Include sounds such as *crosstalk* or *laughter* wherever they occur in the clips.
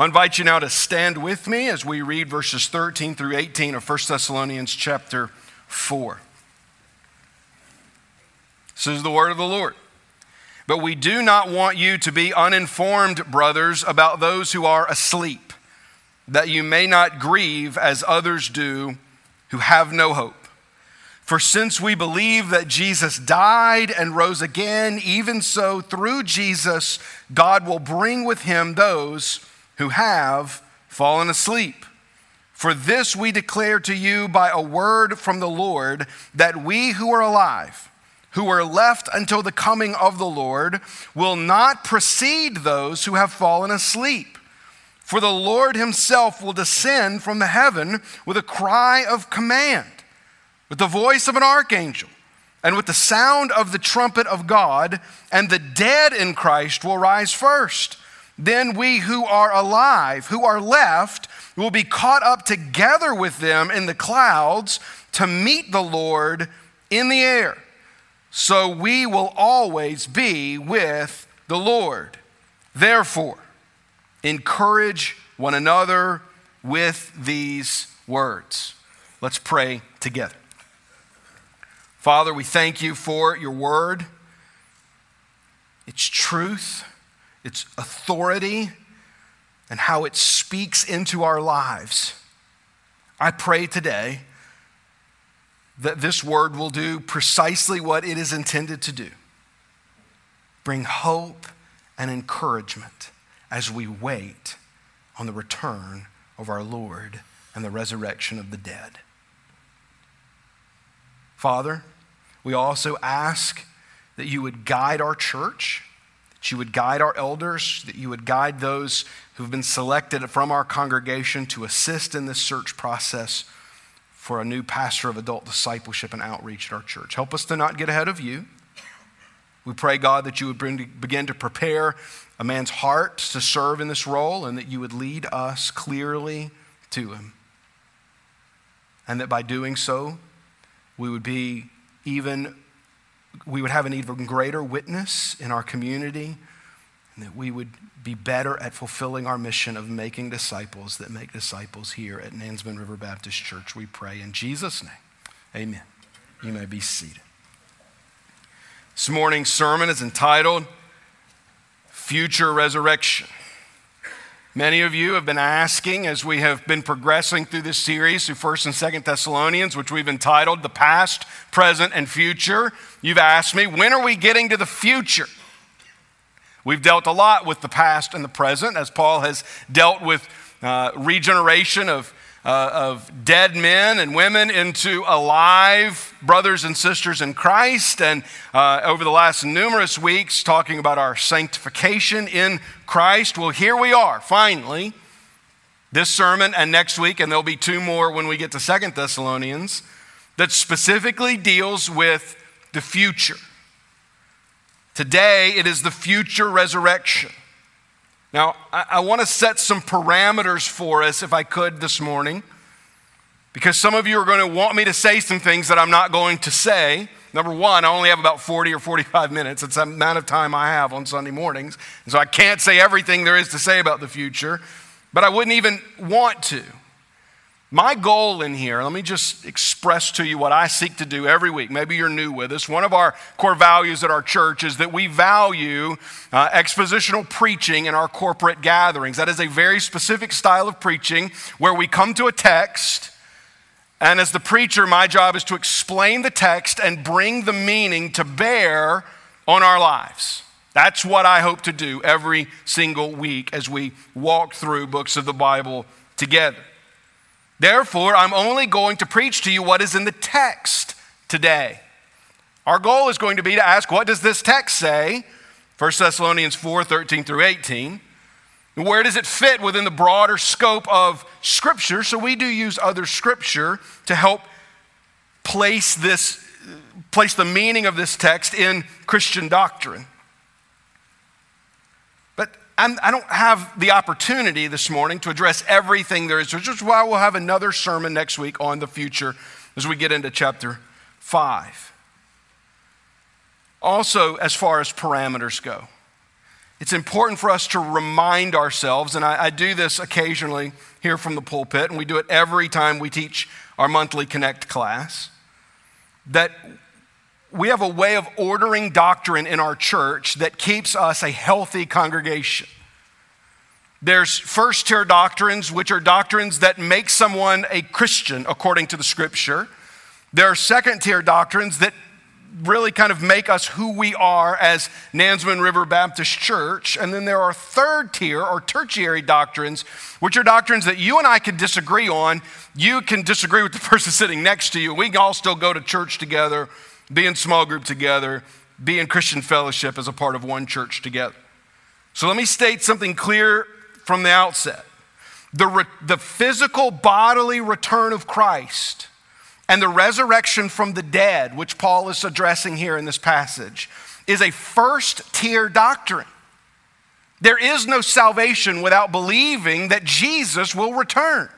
I invite you now to stand with me as we read verses 13 through 18 of 1 Thessalonians chapter 4. This is the word of the Lord. But we do not want you to be uninformed, brothers, about those who are asleep, that you may not grieve as others do who have no hope. For since we believe that Jesus died and rose again, even so, through Jesus, God will bring with him those who have fallen asleep. For this we declare to you by a word from the Lord that we who are alive, who are left until the coming of the Lord, will not precede those who have fallen asleep. For the Lord himself will descend from the heaven with a cry of command, with the voice of an archangel, and with the sound of the trumpet of God, and the dead in Christ will rise first. Then we who are alive, who are left, will be caught up together with them in the clouds to meet the Lord in the air. So we will always be with the Lord. Therefore, encourage one another with these words. Let's pray together. Father, we thank you for your word. It's truth its authority, and how it speaks into our lives. I pray today that this word will do precisely what it is intended to do bring hope and encouragement as we wait on the return of our Lord and the resurrection of the dead. Father, we also ask that you would guide our church that you would guide our elders, that you would guide those who've been selected from our congregation to assist in this search process for a new pastor of adult discipleship and outreach at our church. Help us to not get ahead of you. We pray, God, that you would bring, begin to prepare a man's heart to serve in this role and that you would lead us clearly to him. And that by doing so, we would be even we would have an even greater witness in our community, and that we would be better at fulfilling our mission of making disciples that make disciples here at Nansemond River Baptist Church. We pray in Jesus' name. Amen. You may be seated. This morning's sermon is entitled Future Resurrection. Many of you have been asking as we have been progressing through this series through 1st and 2nd Thessalonians, which we've entitled The Past, Present, and Future. You've asked me, when are we getting to the future? We've dealt a lot with the past and the present, as Paul has dealt with uh, regeneration of uh, of dead men and women into alive brothers and sisters in Christ. And uh, over the last numerous weeks, talking about our sanctification in Christ. Well, here we are, finally. This sermon and next week, and there'll be two more when we get to Second Thessalonians, that specifically deals with the future. Today, it is the future resurrection. Now, I, I want to set some parameters for us, if I could, this morning, because some of you are going to want me to say some things that I'm not going to say. Number one, I only have about 40 or 45 minutes. It's the amount of time I have on Sunday mornings. And so I can't say everything there is to say about the future, but I wouldn't even want to. My goal in here, let me just express to you what I seek to do every week. Maybe you're new with us. One of our core values at our church is that we value uh, expositional preaching in our corporate gatherings. That is a very specific style of preaching where we come to a text, and as the preacher, my job is to explain the text and bring the meaning to bear on our lives. That's what I hope to do every single week as we walk through books of the Bible together. Therefore, I'm only going to preach to you what is in the text today. Our goal is going to be to ask, what does this text say? 1 Thessalonians 4 13 through 18. Where does it fit within the broader scope of Scripture? So we do use other Scripture to help place this, place the meaning of this text in Christian doctrine. I'm, I do not have the opportunity this morning to address everything there is, which is why we'll have another sermon next week on the future as we get into chapter 5. Also, as far as parameters go, it's important for us to remind ourselves, and I, I, do this occasionally here from the pulpit, and we do it every time we teach our monthly Connect class, that we have a way of ordering doctrine in our church that keeps us a healthy congregation. There's first tier doctrines, which are doctrines that make someone a Christian according to the scripture. There are second tier doctrines that really kind of make us who we are as Nansemond River Baptist Church. And then there are third tier or tertiary doctrines, which are doctrines that you and I can disagree on. You can disagree with the *laughs* person sitting next to you. We can all still go to church together, be in small group together, be in Christian fellowship as a part of one church together. So let me state something clear from the outset. The, re- the physical bodily return of Christ and the resurrection from the dead, which Paul is addressing here in this passage, is a first tier doctrine. There is no salvation without believing that Jesus will return.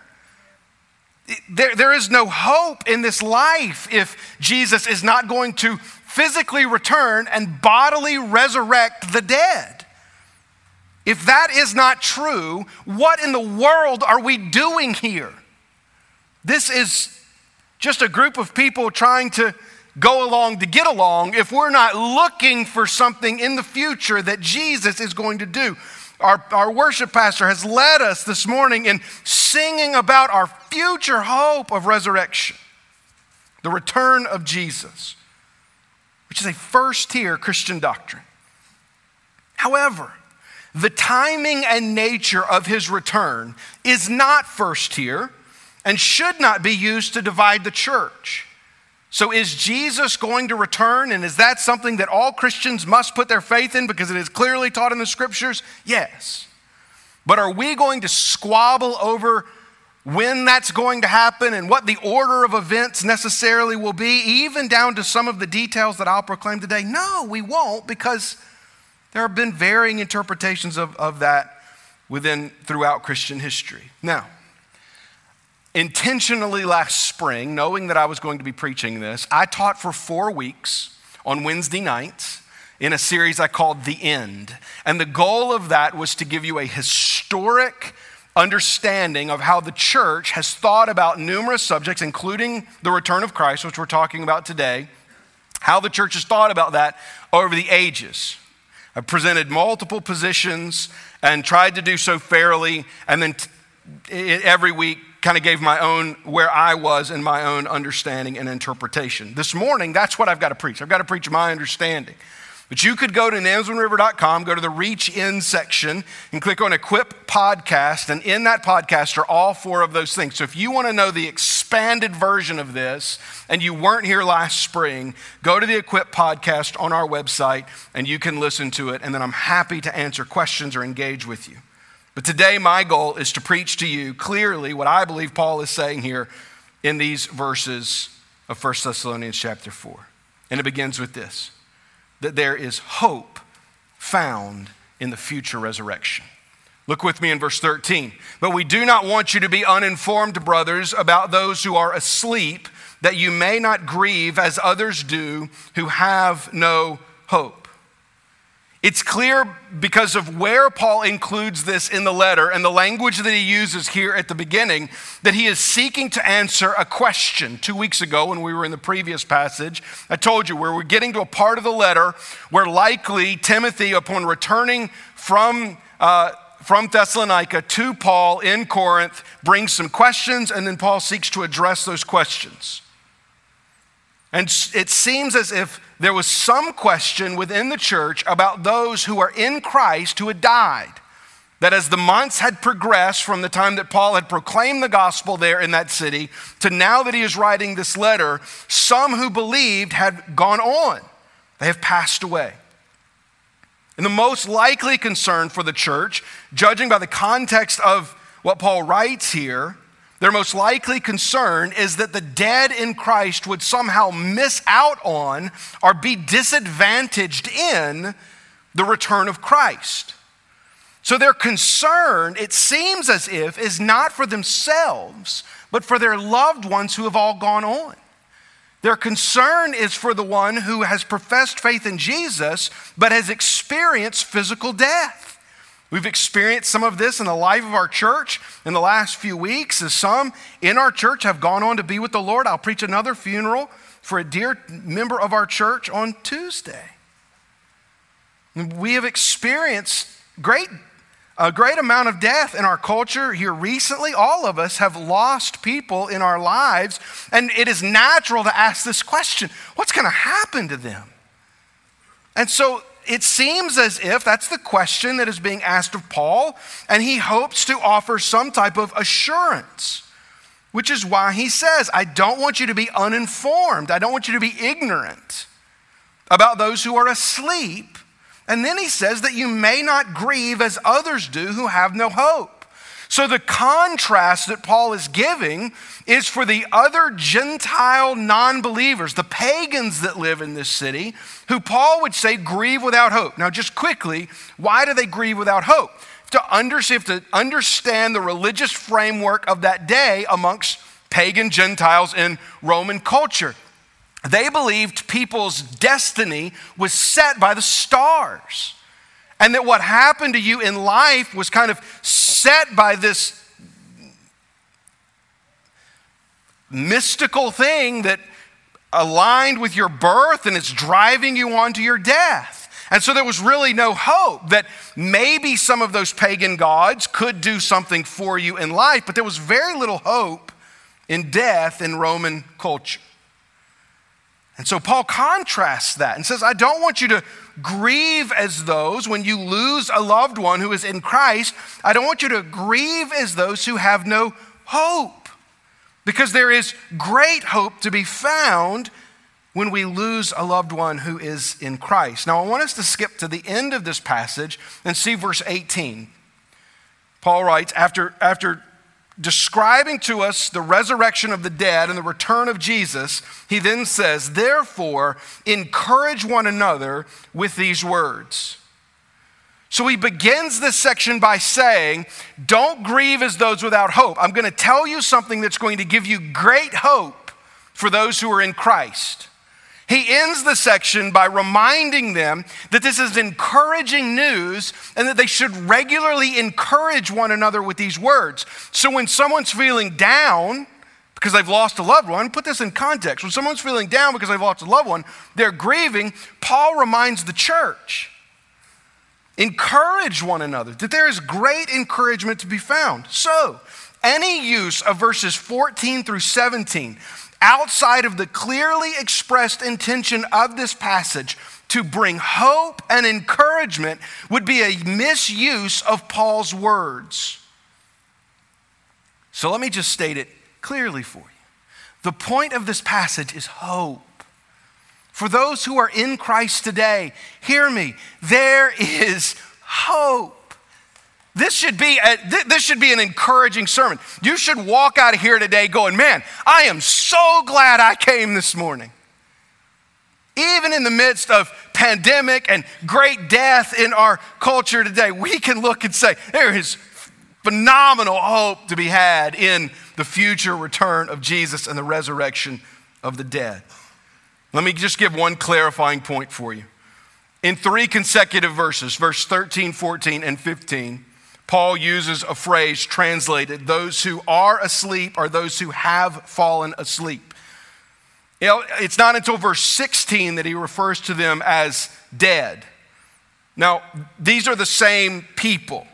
There, there is no hope in this life if Jesus is not going to physically return and bodily resurrect the dead. If that is not true, what in the world are we doing here? This is just a group of people trying to go along to get along if we're not looking for something in the future that Jesus is going to do. Our, our worship pastor has led us this morning in singing about our future hope of resurrection, the return of Jesus, which is a first tier Christian doctrine. However, the timing and nature of his return is not first tier and should not be used to divide the church. So, is Jesus going to return? And is that something that all Christians must put their faith in because it is clearly taught in the scriptures? Yes. But are we going to squabble over when that's going to happen and what the order of events necessarily will be, even down to some of the details that I'll proclaim today? No, we won't because there have been varying interpretations of, of that within throughout Christian history. Now, intentionally last spring, knowing that I was going to be preaching this, I taught for four weeks on Wednesday nights in a series I called The End. And the goal of that was to give you a historic understanding of how the church has thought about numerous subjects, including the return of Christ, which we're talking about today, how the church has thought about that over the ages. I presented multiple positions and tried to do so fairly, and then t- every week kind of gave my own, where I was in my own understanding and interpretation. This morning, that's what I've got to preach. I've got to preach my understanding. But you could go to nansemondriver.com, go to the Reach In section, and click on Equip Podcast. And in that podcast are all four of those things. So if you want to know the expanded version of this and you weren't here last spring, go to the Equip Podcast on our website and you can listen to it. And then I'm happy to answer questions or engage with you. But today, my goal is to preach to you clearly what I believe Paul is saying here in these verses of 1 Thessalonians chapter 4. And it begins with this that there is hope found in the future resurrection. Look with me in verse 13. But we do not want you to be uninformed, brothers, about those who are asleep, that you may not grieve as others do who have no hope. It's clear because of where Paul includes this in the letter and the language that he uses here at the beginning that he is seeking to answer a question. Two weeks ago, when we were in the previous passage, I told you where we're getting to a part of the letter where likely Timothy, upon returning from, uh, from Thessalonica to Paul in Corinth, brings some questions and then Paul seeks to address those questions. And it seems as if there was some question within the church about those who are in Christ who had died. That as the months had progressed from the time that Paul had proclaimed the gospel there in that city to now that he is writing this letter, some who believed had gone on. They have passed away. And the most likely concern for the church, judging by the context of what Paul writes here, their most likely concern is that the dead in Christ would somehow miss out on or be disadvantaged in the return of Christ. So their concern, it seems as if, is not for themselves, but for their loved ones who have all gone on. Their concern is for the one who has professed faith in Jesus but has experienced physical death. We've experienced some of this in the life of our church in the last few weeks, as some in our church have gone on to be with the Lord. I'll preach another funeral for a dear member of our church on Tuesday. We have experienced great, a great amount of death in our culture here recently. All of us have lost people in our lives, and it is natural to ask this question what's going to happen to them? And so it seems as if that's the question that is being asked of Paul, and he hopes to offer some type of assurance, which is why he says, I don't want you to be uninformed, I don't want you to be ignorant about those who are asleep. And then he says that you may not grieve as others do who have no hope. So, the contrast that Paul is giving is for the other Gentile non believers, the pagans that live in this city, who Paul would say grieve without hope. Now, just quickly, why do they grieve without hope? To understand, to understand the religious framework of that day amongst pagan Gentiles in Roman culture. They believed people's destiny was set by the stars and that what happened to you in life was kind of set by this mystical thing that aligned with your birth and it's driving you on to your death. And so there was really no hope that maybe some of those pagan gods could do something for you in life, but there was very little hope in death in Roman culture. And so Paul contrasts that and says, I don't want you to grieve as those when you lose a loved one who is in Christ. I don't want you to grieve as those who have no hope. Because there is great hope to be found when we lose a loved one who is in Christ. Now, I want us to skip to the end of this passage and see verse 18. Paul writes, after, after describing to us the resurrection of the dead and the return of Jesus, he then says, Therefore, encourage one another with these words. So he begins this section by saying, Don't grieve as those without hope. I'm going to tell you something that's going to give you great hope for those who are in Christ. He ends the section by reminding them that this is encouraging news and that they should regularly encourage one another with these words. So when someone's feeling down, because they've lost a loved one, put this in context. When someone's feeling down because they've lost a loved one, they're grieving, Paul reminds the church encourage one another, that there is great encouragement to be found. So, any use of verses 14 through 17 outside of the clearly expressed intention of this passage to bring hope and encouragement would be a misuse of Paul's words. So let me just state it clearly for you. The point of this passage is hope. For those who are in Christ today, hear me, there is hope. This should, be a, this should be an encouraging sermon. You should walk out of here today going, Man, I am so glad I came this morning. Even in the midst of pandemic and great death in our culture today, we can look and say, There is phenomenal hope to be had in the future return of Jesus and the resurrection of the dead. Let me just give one clarifying point for you. In three consecutive verses, verse 13, 14, and 15, Paul uses a phrase translated those who are asleep are those who have fallen asleep. You know, it's not until verse 16 that he refers to them as dead. Now, these are the same people.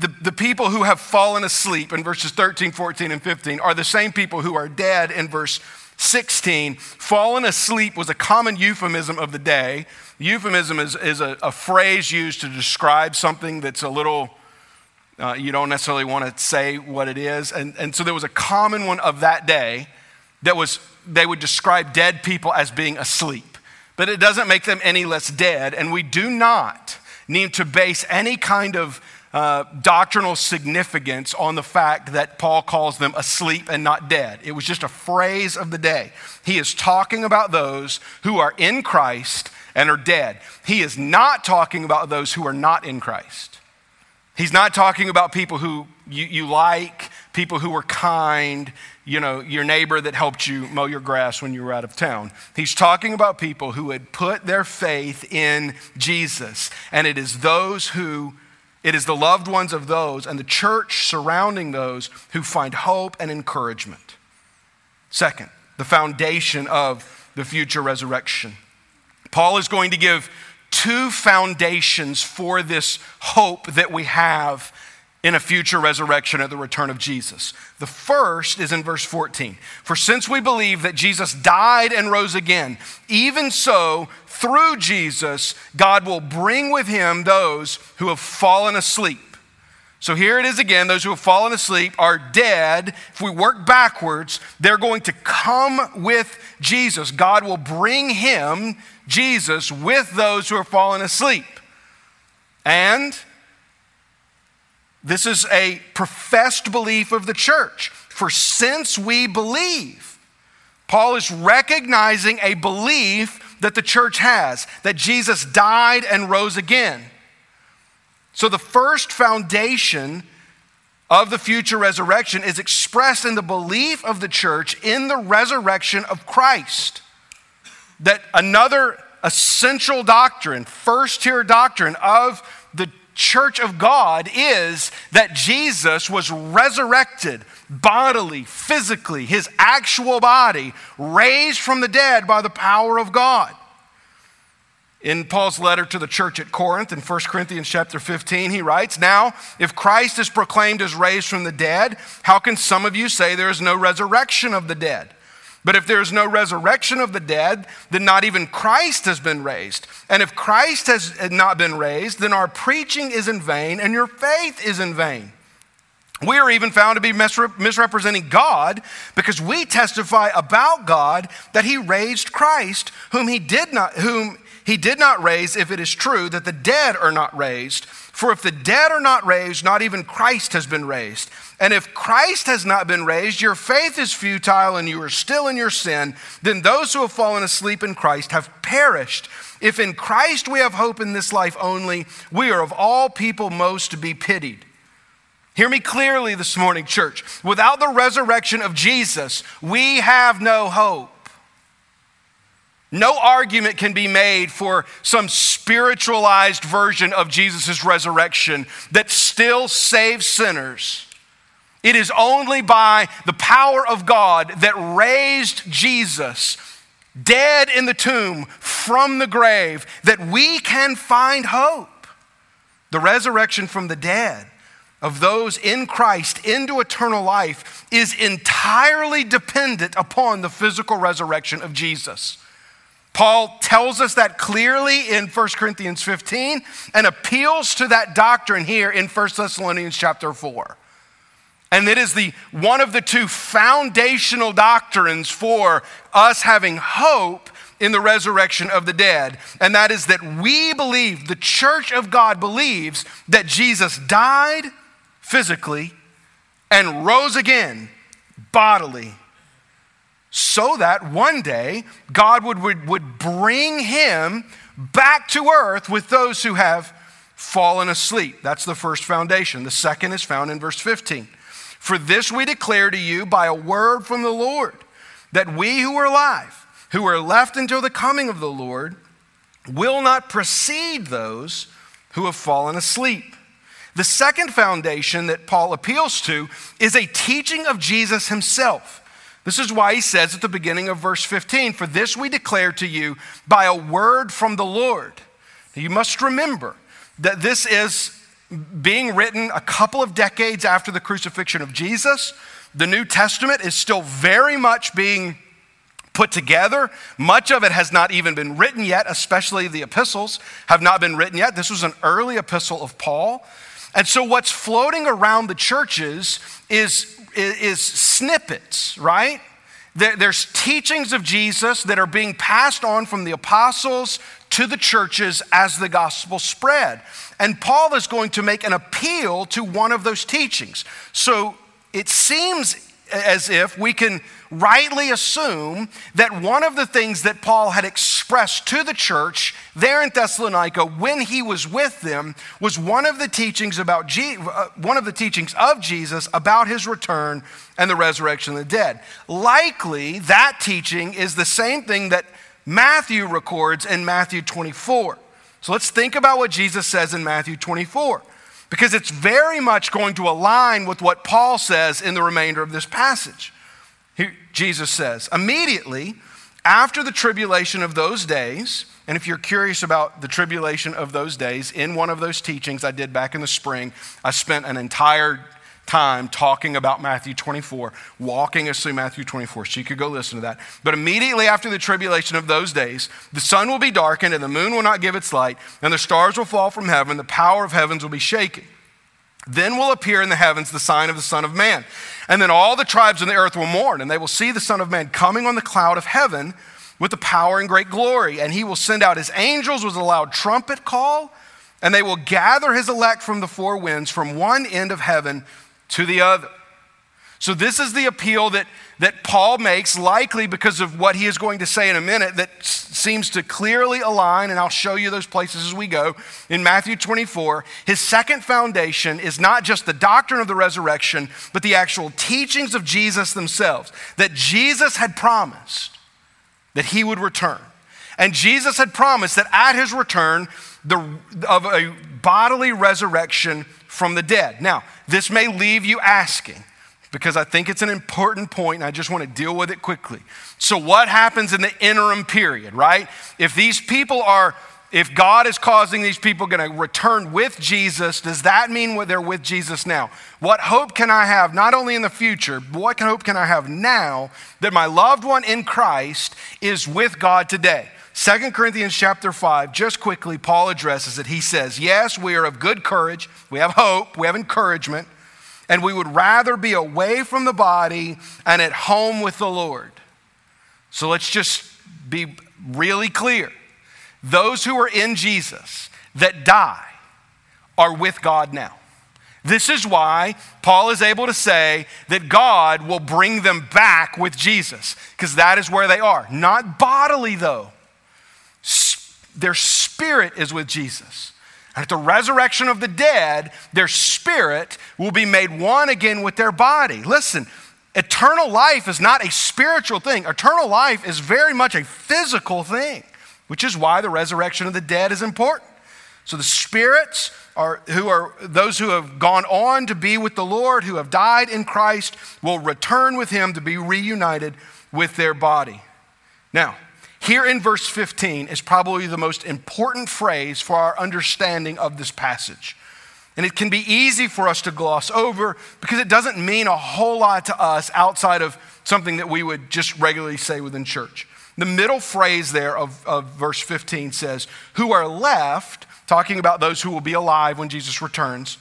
The, the people who have fallen asleep in verses 13, 14, and 15 are the same people who are dead in verse 16. Fallen asleep was a common euphemism of the day Euphemism is, is a, a phrase used to describe something that's a little, uh, you don't necessarily want to say what it is. And, and so there was a common one of that day that was, they would describe dead people as being asleep. But it doesn't make them any less dead. And we do not need to base any kind of uh, doctrinal significance on the fact that Paul calls them asleep and not dead. It was just a phrase of the day. He is talking about those who are in Christ and are dead. He is not talking about those who are not in Christ. He's not talking about people who you, you like, people who were kind, you know, your neighbor that helped you mow your grass when you were out of town. He's talking about people who had put their faith in Jesus. And it is those who, it is the loved ones of those and the church surrounding those who find hope and encouragement. Second, the foundation of the future resurrection. Paul is going to give two foundations for this hope that we have in a future resurrection at the return of Jesus. The first is in verse 14. For since we believe that Jesus died and rose again, even so, through Jesus, God will bring with him those who have fallen asleep. So here it is again those who have fallen asleep are dead. If we work backwards, they're going to come with Jesus. God will bring him, Jesus, with those who have fallen asleep. And this is a professed belief of the church. For since we believe, Paul is recognizing a belief that the church has that Jesus died and rose again. So the first foundation of the future resurrection is expressed in the belief of the church in the resurrection of Christ. That another essential doctrine, first tier doctrine of the church of God is that Jesus was resurrected bodily, physically, his actual body, raised from the dead by the power of God. In Paul's letter to the church at Corinth in 1 Corinthians chapter 15, he writes, Now, if Christ is proclaimed as raised from the dead, how can some of you say there is no resurrection of the dead? But if there is no resurrection of the dead, then not even Christ has been raised. And if Christ has not been raised, then our preaching is in vain and your faith is in vain. We are even found to be misrepresenting God because we testify about God that he raised Christ, whom he did not whom he did not raise if it is true that the dead are not raised. For if the dead are not raised, not even Christ has been raised. And if Christ has not been raised, your faith is futile and you are still in your sin, then those who have fallen asleep in Christ have perished. If in Christ we have hope in this life only, we are of all people most to be pitied. Hear me clearly this morning, church. Without the resurrection of Jesus, we have no hope. No argument can be made for some spiritualized version of Jesus' resurrection that still saves sinners. It is only by the power of God that raised Jesus, dead in the tomb, from the grave, that we can find hope. The resurrection from the dead of those in Christ into eternal life is entirely dependent upon the physical resurrection of Jesus. Paul tells us that clearly in 1 Corinthians 15 and appeals to that doctrine here in 1 Thessalonians chapter 4. And it is the one of the two foundational doctrines for us having hope in the resurrection of the dead. And that is that we believe, the church of God believes that Jesus died physically and rose again bodily so that one day God would, would, would bring him back to earth with those who have fallen asleep. That's the first foundation. The second is found in verse 15. For this we declare to you by a word from the Lord, that we who are alive, who are left until the coming of the Lord, will not precede those who have fallen asleep. The second foundation that Paul appeals to is a teaching of Jesus himself. This is why he says at the beginning of verse 15, For this we declare to you by a word from the Lord. You must remember that this is being written a couple of decades after the crucifixion of Jesus. The New Testament is still very much being put together. Much of it has not even been written yet, especially the epistles have not been written yet. This was an early epistle of Paul. And so, what's floating around the churches is is snippets, right? There's teachings of Jesus that are being passed on from the apostles to the churches as the gospel spread. And Paul is going to make an appeal to one of those teachings. So it seems as if we can rightly assume that one of the things that Paul had expressed to the church there in Thessalonica when he was with them was one of the teachings about Je- uh, one of the teachings of Jesus about his return and the resurrection of the dead. Likely that teaching is the same thing that Matthew records in Matthew 24. So let's think about what Jesus says in Matthew 24 because it's very much going to align with what Paul says in the remainder of this passage. Here, Jesus says, immediately after the tribulation of those days, and if you're curious about the tribulation of those days, in one of those teachings I did back in the spring, I spent an entire time talking about Matthew 24, walking us through Matthew 24. So you could go listen to that. But immediately after the tribulation of those days, the sun will be darkened, and the moon will not give its light, and the stars will fall from heaven, the power of heavens will be shaken. Then will appear in the heavens the sign of the Son of Man. And then all the tribes on the earth will mourn, and they will see the Son of Man coming on the cloud of heaven with the power and great glory. And he will send out his angels with a loud trumpet call, and they will gather his elect from the four winds, from one end of heaven to the other. So, this is the appeal that, that Paul makes, likely because of what he is going to say in a minute, that s- seems to clearly align, and I'll show you those places as we go. In Matthew 24, his second foundation is not just the doctrine of the resurrection, but the actual teachings of Jesus themselves. That Jesus had promised that he would return. And Jesus had promised that at his return, the, of a bodily resurrection from the dead. Now, this may leave you asking, because I think it's an important point and I just want to deal with it quickly. So, what happens in the interim period, right? If these people are, if God is causing these people going to return with Jesus, does that mean they're with Jesus now? What hope can I have, not only in the future, but what hope can I have now that my loved one in Christ is with God today? 2 Corinthians chapter 5, just quickly, Paul addresses it. He says, Yes, we are of good courage. We have hope. We have encouragement. And we would rather be away from the body and at home with the Lord. So let's just be really clear. Those who are in Jesus that die are with God now. This is why Paul is able to say that God will bring them back with Jesus, because that is where they are. Not bodily, though their spirit is with Jesus. And at the resurrection of the dead, their spirit will be made one again with their body. Listen, eternal life is not a spiritual thing, eternal life is very much a physical thing, which is why the resurrection of the dead is important. So the spirits are who are those who have gone on to be with the Lord, who have died in Christ, will return with him to be reunited with their body. Now, here in verse 15 is probably the most important phrase for our understanding of this passage. And it can be easy for us to gloss over because it doesn't mean a whole lot to us outside of something that we would just regularly say within church. The middle phrase there of, of verse 15 says, Who are left, talking about those who will be alive when Jesus returns,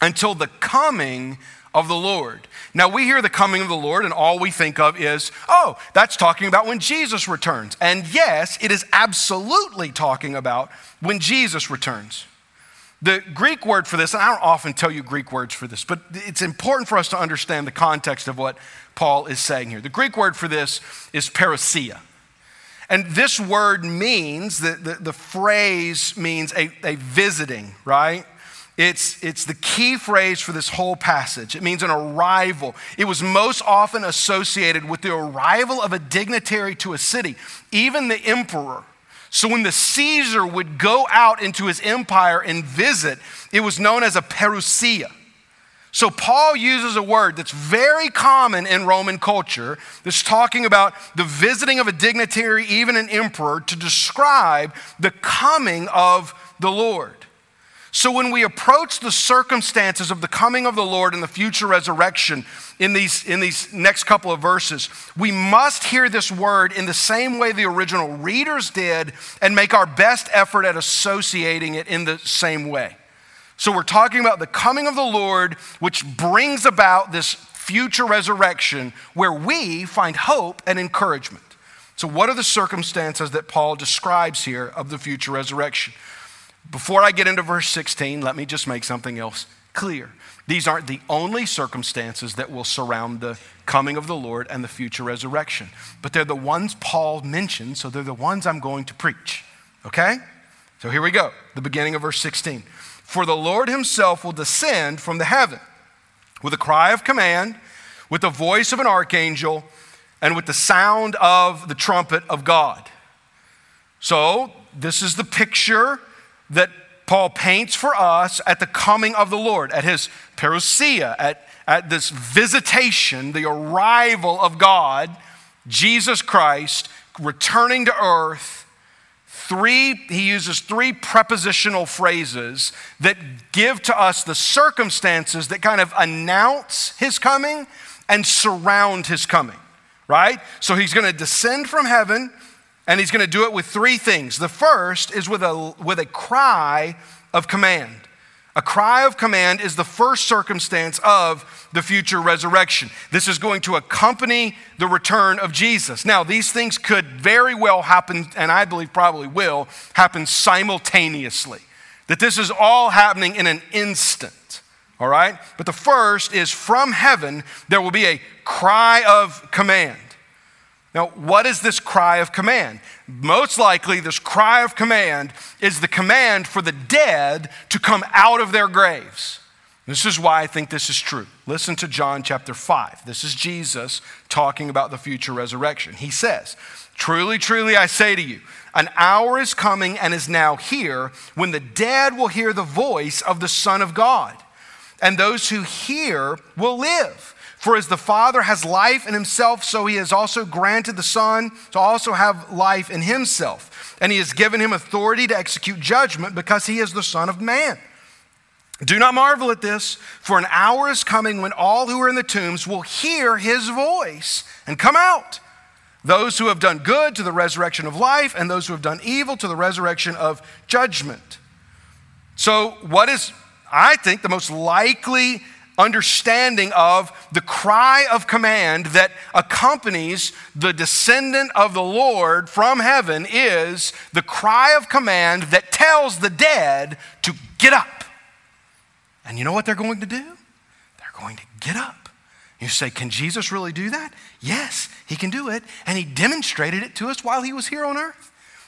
until the coming of the Lord. Now, we hear the coming of the Lord, and all we think of is, oh, that's talking about when Jesus returns. And yes, it is absolutely talking about when Jesus returns. The Greek word for this, and I don't often tell you Greek words for this, but it's important for us to understand the context of what Paul is saying here. The Greek word for this is parousia. And this word means, the, the, the phrase means a, a visiting, right? It's, it's the key phrase for this whole passage. It means an arrival. It was most often associated with the arrival of a dignitary to a city, even the emperor. So when the Caesar would go out into his empire and visit, it was known as a parousia. So Paul uses a word that's very common in Roman culture that's talking about the visiting of a dignitary, even an emperor, to describe the coming of the Lord. So when we approach the circumstances of the coming of the Lord and the future resurrection in these, in these next couple of verses, we must hear this word in the same way the original readers did and make our best effort at associating it in the same way. So we're talking about the coming of the Lord, which brings about this future resurrection where we find hope and encouragement. So, what are the circumstances that Paul describes here of the future resurrection? Before I get into verse 16, let me just make something else clear. These aren't the only circumstances that will surround the coming of the Lord and the future resurrection, but they're the ones Paul mentioned, so they're the ones I'm going to preach. Okay? So here we go, the beginning of verse 16. For the Lord himself will descend from the heaven with a cry of command, with the voice of an archangel, and with the sound of the trumpet of God. So, this is the picture that Paul paints for us at the coming of the Lord, at his parousia, at, at this visitation, the arrival of God, Jesus Christ, returning to earth. Three, he uses three prepositional phrases that give to us the circumstances that kind of announce his coming and surround his coming, right? So he's going to descend from heaven and he's going to do it with three things. The first is with a, with a cry of command. A cry of command is the first circumstance of the future resurrection. This is going to accompany the return of Jesus. Now, these things could very well happen, and I believe probably will happen simultaneously. That this is all happening in an instant, all right? But the first is from heaven, there will be a cry of command. Now, what is this cry of command? Most likely, this cry of command is the command for the dead to come out of their graves. This is why I think this is true. Listen to John chapter 5. This is Jesus talking about the future resurrection. He says, Truly, truly, I say to you, an hour is coming and is now here when the dead will hear the voice of the Son of God, and those who hear will live. For as the Father has life in himself, so he has also granted the Son to also have life in himself. And he has given him authority to execute judgment because he is the Son of Man. Do not marvel at this, for an hour is coming when all who are in the tombs will hear his voice and come out. Those who have done good to the resurrection of life, and those who have done evil to the resurrection of judgment. So, what is, I think, the most likely understanding of the cry of command that accompanies the descendant of the Lord from heaven is the cry of command that tells the dead to get up. And you know what they're going to do? They're going to get up. You say, Can Jesus really do that? Yes, he can do it. And he demonstrated it to us while he was here on earth.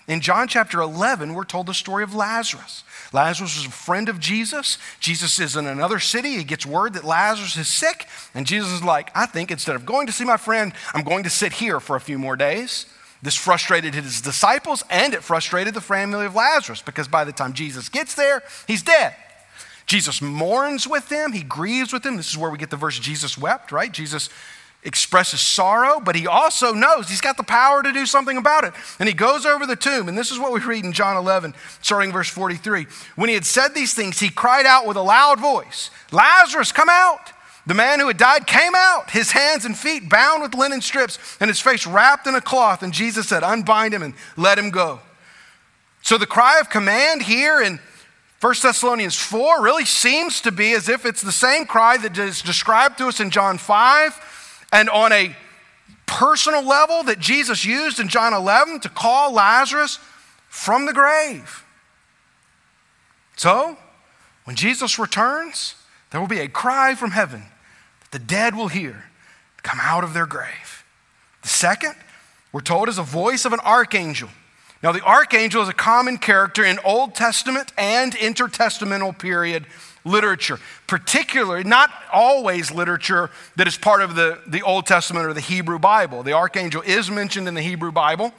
In John chapter 11, we're told the story of Lazarus. Lazarus was a friend of Jesus. Jesus is in another city. He gets word that Lazarus is sick. And Jesus is like, I think instead of going to see my friend, I'm going to sit here for a few more days. This frustrated his disciples and it frustrated the family of Lazarus because by the time Jesus gets there, he's dead. Jesus mourns with them, he grieves with them. This is where we get the verse Jesus wept, right? Jesus expresses sorrow, but he also knows he's got the power to do something about it. And he goes over the tomb, and this is what we read in John 11, starting verse 43. When he had said these things, he cried out with a loud voice, Lazarus, come out! The man who had died came out, his hands and feet bound with linen strips, and his face wrapped in a cloth. And Jesus said, Unbind him and let him go. So the cry of command here in 1 Thessalonians 4 really seems to be as if it's the same cry that is described to us in John 5 and on a personal level that Jesus used in John 11 to call Lazarus from the grave. So, when Jesus returns, there will be a cry from heaven that the dead will hear come out of their grave. The second, we're told, is a voice of an archangel. Now, the archangel is a common character in Old Testament and intertestamental period literature, particularly, not always literature that is part of the, the Old Testament or the Hebrew Bible. The archangel is mentioned in the Hebrew Bible,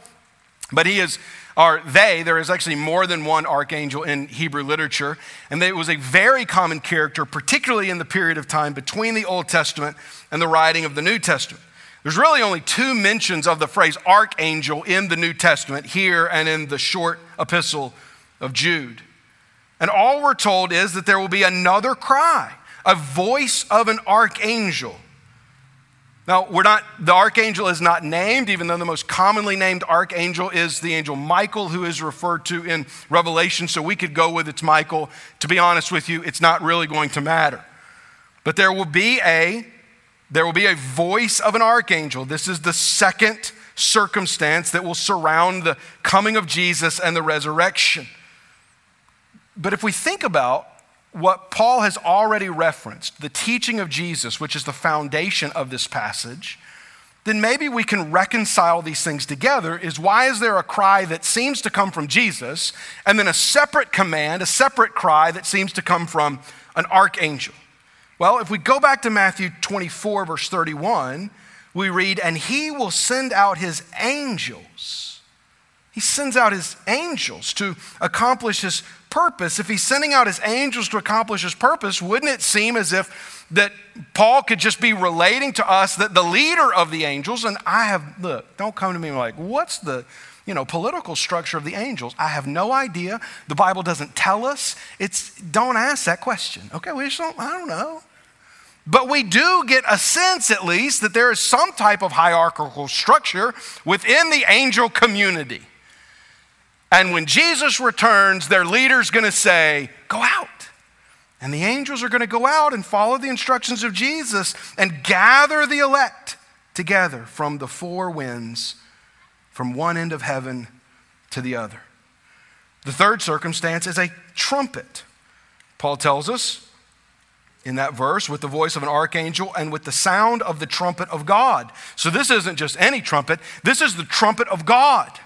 but he is, or they, there is actually more than one archangel in Hebrew literature, and it was a very common character, particularly in the period of time between the Old Testament and the writing of the New Testament. There's really only two mentions of the phrase archangel in the New Testament, here and in the short epistle of Jude. And all we're told is that there will be another cry, a voice of an archangel. Now, we're not, the archangel is not named, even though the most commonly named archangel is the angel Michael, who is referred to in Revelation. So we could go with it's Michael. To be honest with you, it's not really going to matter. But there will be a, there will be a voice of an archangel. This is the second circumstance that will surround the coming of Jesus and the resurrection. But if we think about what Paul has already referenced, the teaching of Jesus, which is the foundation of this passage, then maybe we can reconcile these things together. Is why is there a cry that seems to come from Jesus and then a separate command, a separate cry that seems to come from an archangel? Well, if we go back to Matthew 24, verse 31, we read, And he will send out his angels. He sends out his angels to accomplish his purpose. If he's sending out his angels to accomplish his purpose, wouldn't it seem as if that Paul could just be relating to us that the leader of the angels, and I have, look, don't come to me like, what's the, you know, political structure of the angels? I have no idea. The Bible doesn't tell us. It's, don't ask that question. Okay, we just don't, I don't know. But we do get a sense, at least, that there is some type of hierarchical structure within the angel community. And when Jesus returns, their leader's gonna say, Go out. And the angels are going to go out and follow the instructions of Jesus and gather the elect together from the four winds, from one end of heaven to the other. The third circumstance is a trumpet. Paul tells us in that verse with the voice of an archangel and with the sound of the trumpet of God. So this isn't just any trumpet, this is the trumpet of God.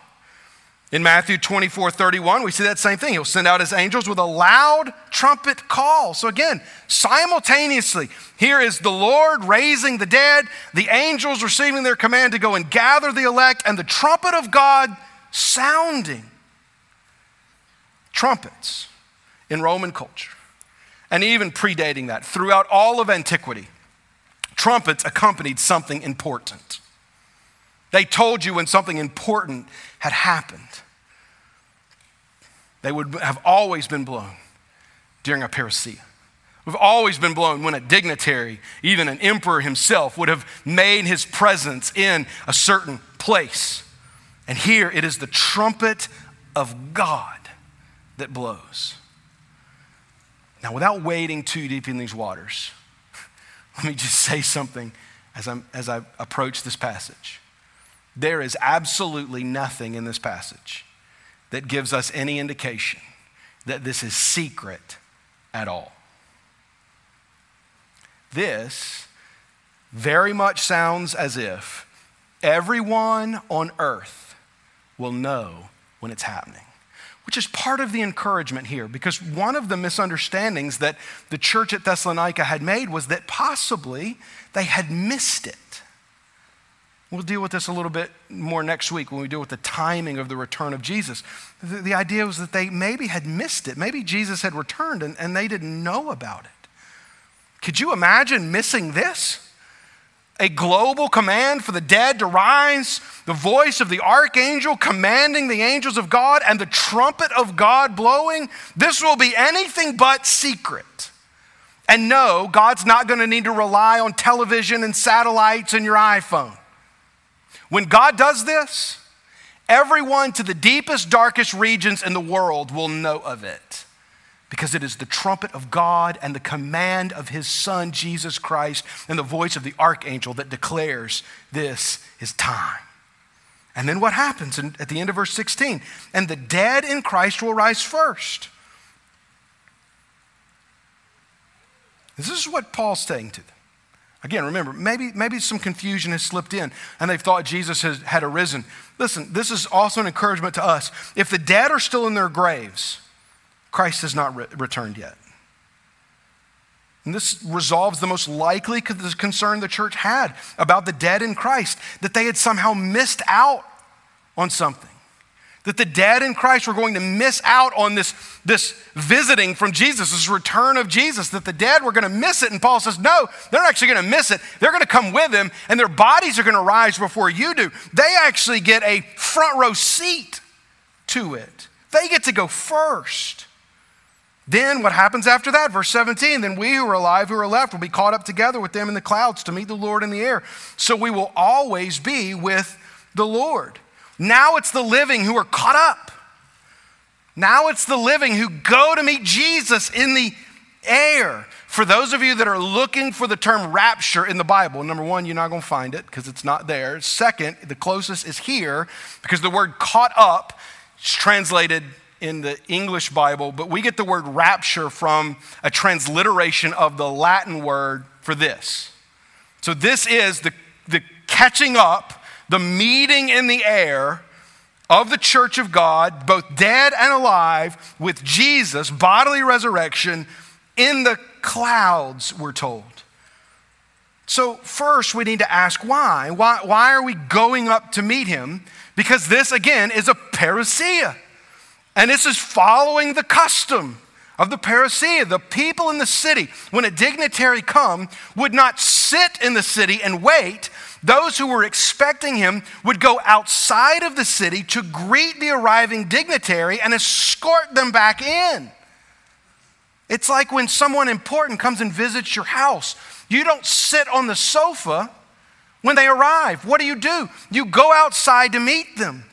In Matthew 24, 31, we see that same thing. He'll send out his angels with a loud trumpet call. So again, simultaneously, here is the Lord raising the dead, the angels receiving their command to go and gather the elect, and the trumpet of God sounding. Trumpets in Roman culture, and even predating that, throughout all of antiquity, trumpets accompanied something important. They told you when something important had happened. They would have always been blown during a parousia. We've always been blown when a dignitary, even an emperor himself, would have made his presence in a certain place. And here it is the trumpet of God that blows. Now, without wading too deep in these waters, *laughs* let me just say something as, I'm, as I approach this passage. There is absolutely nothing in this passage that gives us any indication that this is secret at all. This very much sounds as if everyone on earth will know when it's happening, which is part of the encouragement here, because one of the misunderstandings that the church at Thessalonica had made was that possibly they had missed it. We'll deal with this a little bit more next week when we deal with the timing of the return of Jesus. The, the idea was that they maybe had missed it. Maybe Jesus had returned and, and they didn't know about it. Could you imagine missing this? A global command for the dead to rise, the voice of the archangel commanding the angels of God, and the trumpet of God blowing. This will be anything but secret. And no, God's not going to need to rely on television and satellites and your iPhone. When God does this, everyone to the deepest, darkest regions in the world will know of it because it is the trumpet of God and the command of his Son, Jesus Christ, and the voice of the archangel that declares this is time. And then what happens at the end of verse 16? And the dead in Christ will rise first. This is what Paul's saying to them. Again, remember, maybe, maybe some confusion has slipped in and they've thought Jesus has, had arisen. Listen, this is also an encouragement to us. If the dead are still in their graves, Christ has not re- returned yet. And this resolves the most likely concern the church had about the dead in Christ, that they had somehow missed out on something that the dead in Christ were going to miss out on this, this visiting from Jesus, this return of Jesus, that the dead were going to miss it. And Paul says, no, they're actually going to miss it. They're going to come with him, and their bodies are going to rise before you do. They actually get a front row seat to it, they get to go first. Then what happens after that? Verse 17, then we who are alive, who are left, will be caught up together with them in the clouds to meet the Lord in the air. So we will always be with the Lord. Now it's the living who are caught up. Now it's the living who go to meet Jesus in the air. For those of you that are looking for the term rapture in the Bible, number one, you're not going to find it because it's not there. Second, the closest is here because the word caught up is translated in the English Bible, but we get the word rapture from a transliteration of the Latin word for this. So this is the, the catching up, the meeting in the air of the church of God, both dead and alive, with Jesus, bodily resurrection in the clouds, we're told. So, first, we need to ask why. Why, why are we going up to meet him? Because this, again, is a parousia. And this is following the custom of the parousia. The people in the city, when a dignitary come, would not sit in the city and wait. Those who were expecting him would go outside of the city to greet the arriving dignitary and escort them back in. It's like when someone important comes and visits your house. You don't sit on the sofa when they arrive. What do you do? You go outside to meet them.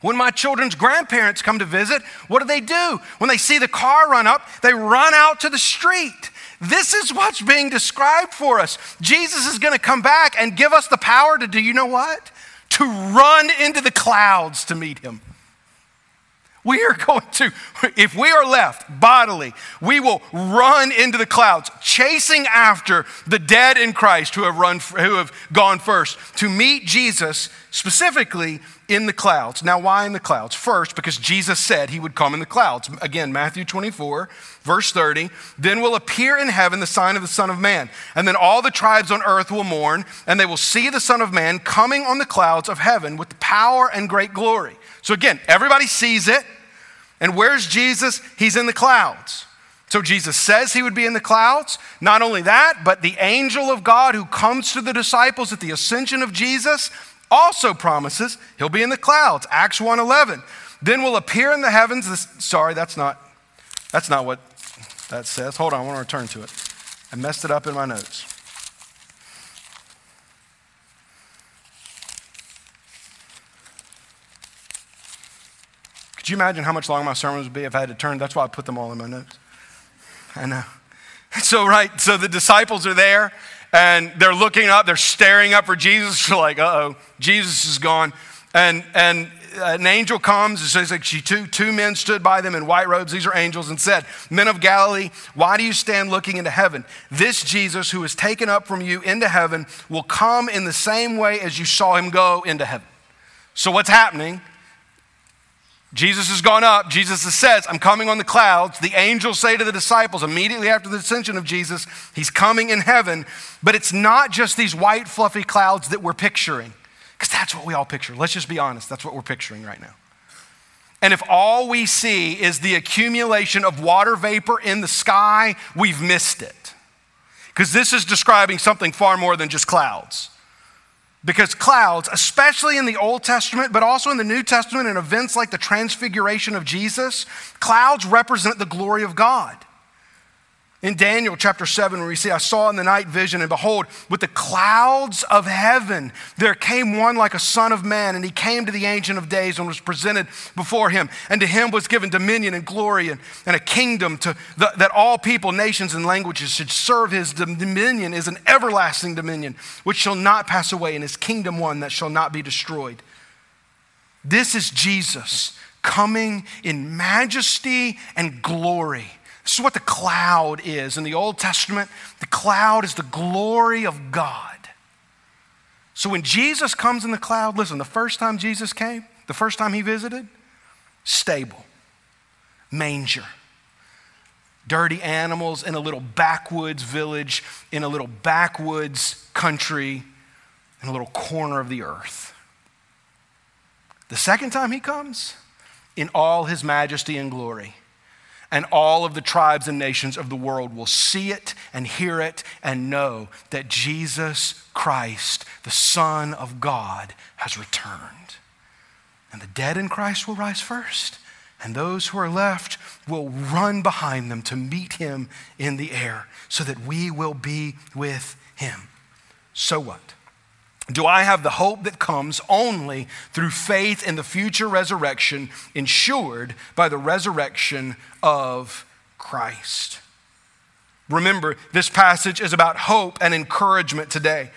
When my children's grandparents come to visit, what do they do? When they see the car run up, they run out to the street. This is what's being described for us. Jesus is going to come back and give us the power to do, you know what? To run into the clouds to meet him. We are going to, if we are left bodily, we will run into the clouds, chasing after the dead in Christ who have run, who have gone first, to meet Jesus specifically in the clouds. Now, why in the clouds? First, because Jesus said he would come in the clouds. Again, Matthew 24, verse 30. Then will appear in heaven the sign of the Son of Man. And then all the tribes on earth will mourn, and they will see the Son of Man coming on the clouds of heaven with power and great glory. So again, everybody sees it. And where's Jesus? He's in the clouds. So Jesus says he would be in the clouds. Not only that, but the angel of God who comes to the disciples at the ascension of Jesus also promises he'll be in the clouds. Acts 1:11. Then will appear in the heavens. This, sorry, that's not that's not what that says. Hold on, I want to return to it. I messed it up in my notes. Could you imagine how much longer my sermons would be if I had to turn? That's why I put them all in my notes. I know. *laughs* So, right, so the disciples are there and they're looking up, they're staring up for Jesus. *laughs* They're like, uh oh, Jesus is gone. And, and an angel comes and says, like, two, two men stood by them in white robes. These are angels and said, Men of Galilee, why do you stand looking into heaven? This Jesus who is taken up from you into heaven will come in the same way as you saw him go into heaven. So, what's happening? Jesus has gone up. Jesus says, I'm coming on the clouds. The angels say to the disciples immediately after the ascension of Jesus, He's coming in heaven. But it's not just these white, fluffy clouds that we're picturing, because that's what we all picture. Let's just be honest. That's what we're picturing right now. And if all we see is the accumulation of water vapor in the sky, we've missed it. Because this is describing something far more than just clouds. Because clouds, especially in the Old Testament, but also in the New Testament in events like the transfiguration of Jesus, clouds represent the glory of God. In Daniel chapter 7, where we see, I saw in the night vision, and behold, with the clouds of heaven, there came one like a son of man, and he came to the Ancient of Days and was presented before him. And to him was given dominion and glory and, and a kingdom to the, that all people, nations, and languages should serve his dominion is an everlasting dominion, which shall not pass away, and his kingdom one that shall not be destroyed. This is Jesus coming in majesty and glory this is what the cloud is. In the Old Testament, the cloud is the glory of God. So when Jesus comes in the cloud, listen, the first time Jesus came, the first time he visited, stable, manger, dirty animals in a little backwoods village, in a little backwoods country, in a little corner of the earth. The second time he comes, in all his majesty and glory and all of the tribes and nations of the world will see it and hear it and know that Jesus Christ, the Son of God, has returned. And the dead in Christ will rise first, and those who are left will run behind them to meet him in the air so that we will be with him. So what? Do I have the hope that comes only through faith in the future resurrection ensured by the resurrection of Christ. Remember, this passage is about hope and encouragement today.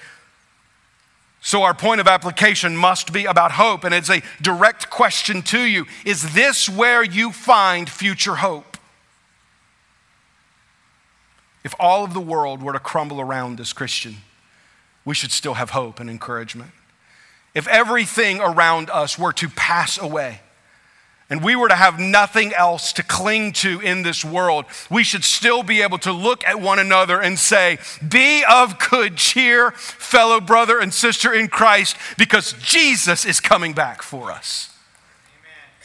So, our point of application must be about hope, and it's a direct question to you Is this where you find future hope? If all of the world were to crumble around us, Christian, we should still have hope and encouragement. If everything around us were to pass away, and we were to have nothing else to cling to in this world, we should still be able to look at one another and say, Be of good cheer, fellow brother and sister in Christ, because Jesus is coming back for us.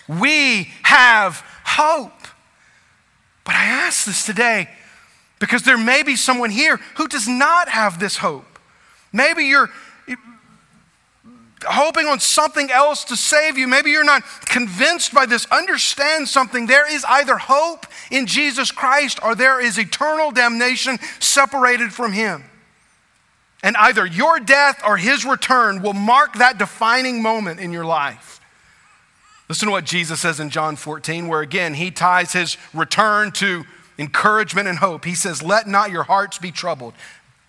Amen. We have hope. But I ask this today because there may be someone here who does not have this hope. Maybe you're hoping on something else to save you. Maybe you're not convinced by this. Understand something. There is either hope in Jesus Christ or there is eternal damnation separated from Him. And either your death or His return will mark that defining moment in your life. Listen to what Jesus says in John 14, where again He ties His return to encouragement and hope. He says, Let not your hearts be troubled.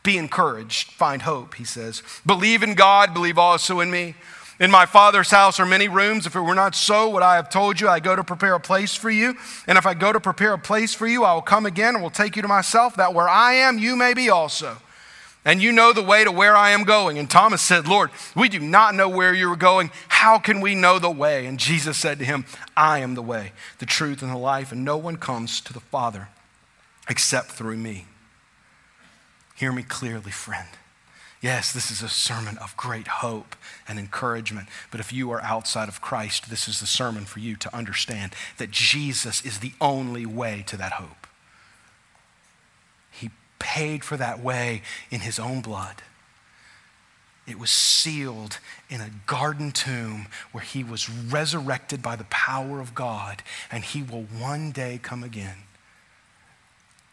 Be encouraged, find hope, he says. Believe in God, believe also in me. In my Father's house are many rooms. If it were not so, what I have told you, I go to prepare a place for you. And if I go to prepare a place for you, I will come again and will take you to myself, that where I am, you may be also. And you know the way to where I am going. And Thomas said, Lord, we do not know where you are going. How can we know the way? And Jesus said to him, I am the way, the truth, and the life, and no one comes to the Father except through me. Hear me clearly, friend. Yes, this is a sermon of great hope and encouragement. But if you are outside of Christ, this is the sermon for you to understand that Jesus is the only way to that hope. He paid for that way in his own blood. It was sealed in a garden tomb where he was resurrected by the power of God, and he will one day come again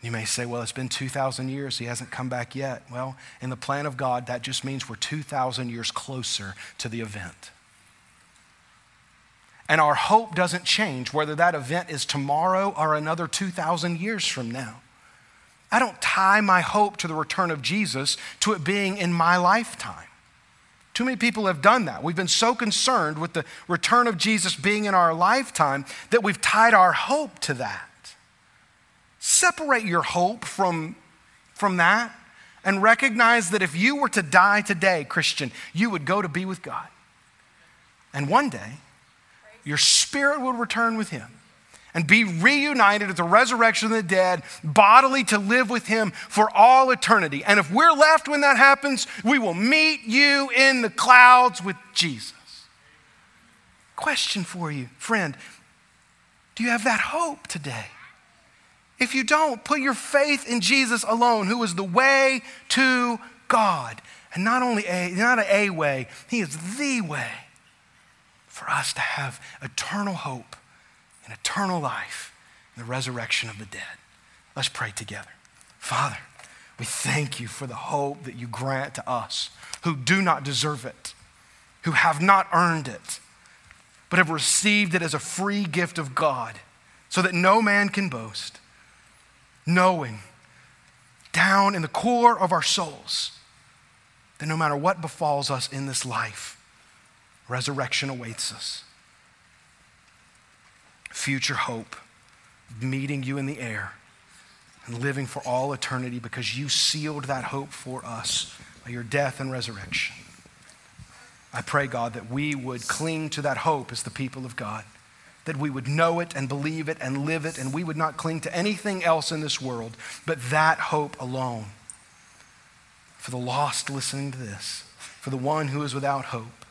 you may say, well, it's been 2,000 years. He hasn't come back yet. Well, in the plan of God, that just means we're 2,000 years closer to the event. And our hope doesn't change whether that event is tomorrow or another 2,000 years from now. I don't tie my hope to the return of Jesus to it being in my lifetime. Too many people have done that. We've been so concerned with the return of Jesus being in our lifetime that we've tied our hope to that. Separate your hope from, from that and recognize that if you were to die today, Christian, you would go to be with God. And one day, your spirit would return with Him and be reunited at the resurrection of the dead, bodily to live with Him for all eternity. And if we're left when that happens, we will meet you in the clouds with Jesus. Question for you, friend do you have that hope today? If you don't, put your faith in Jesus alone, who is the way to God. And not only a, not a, way, he is the way for us to have eternal hope and eternal life in the resurrection of the dead. Let's pray together. Father, we thank you for the hope that you grant to us who do not deserve it, who have not earned it, but have received it as a free gift of God so that no man can boast knowing down in the core of our souls that no matter what befalls us in this life, resurrection awaits us. Future hope, meeting you in the air and living for all eternity because you sealed that hope for us by your death and resurrection. I pray, God, that we would cling to that hope as the people of God that we would know it and believe it and live it, and we would not cling to anything else in this world but that hope alone. For the lost listening to this, for the one who is without hope,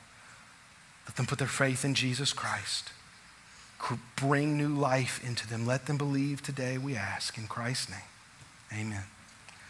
let them put their faith in Jesus Christ. Bring new life into them. Let them believe today, we ask. In Christ's name, amen.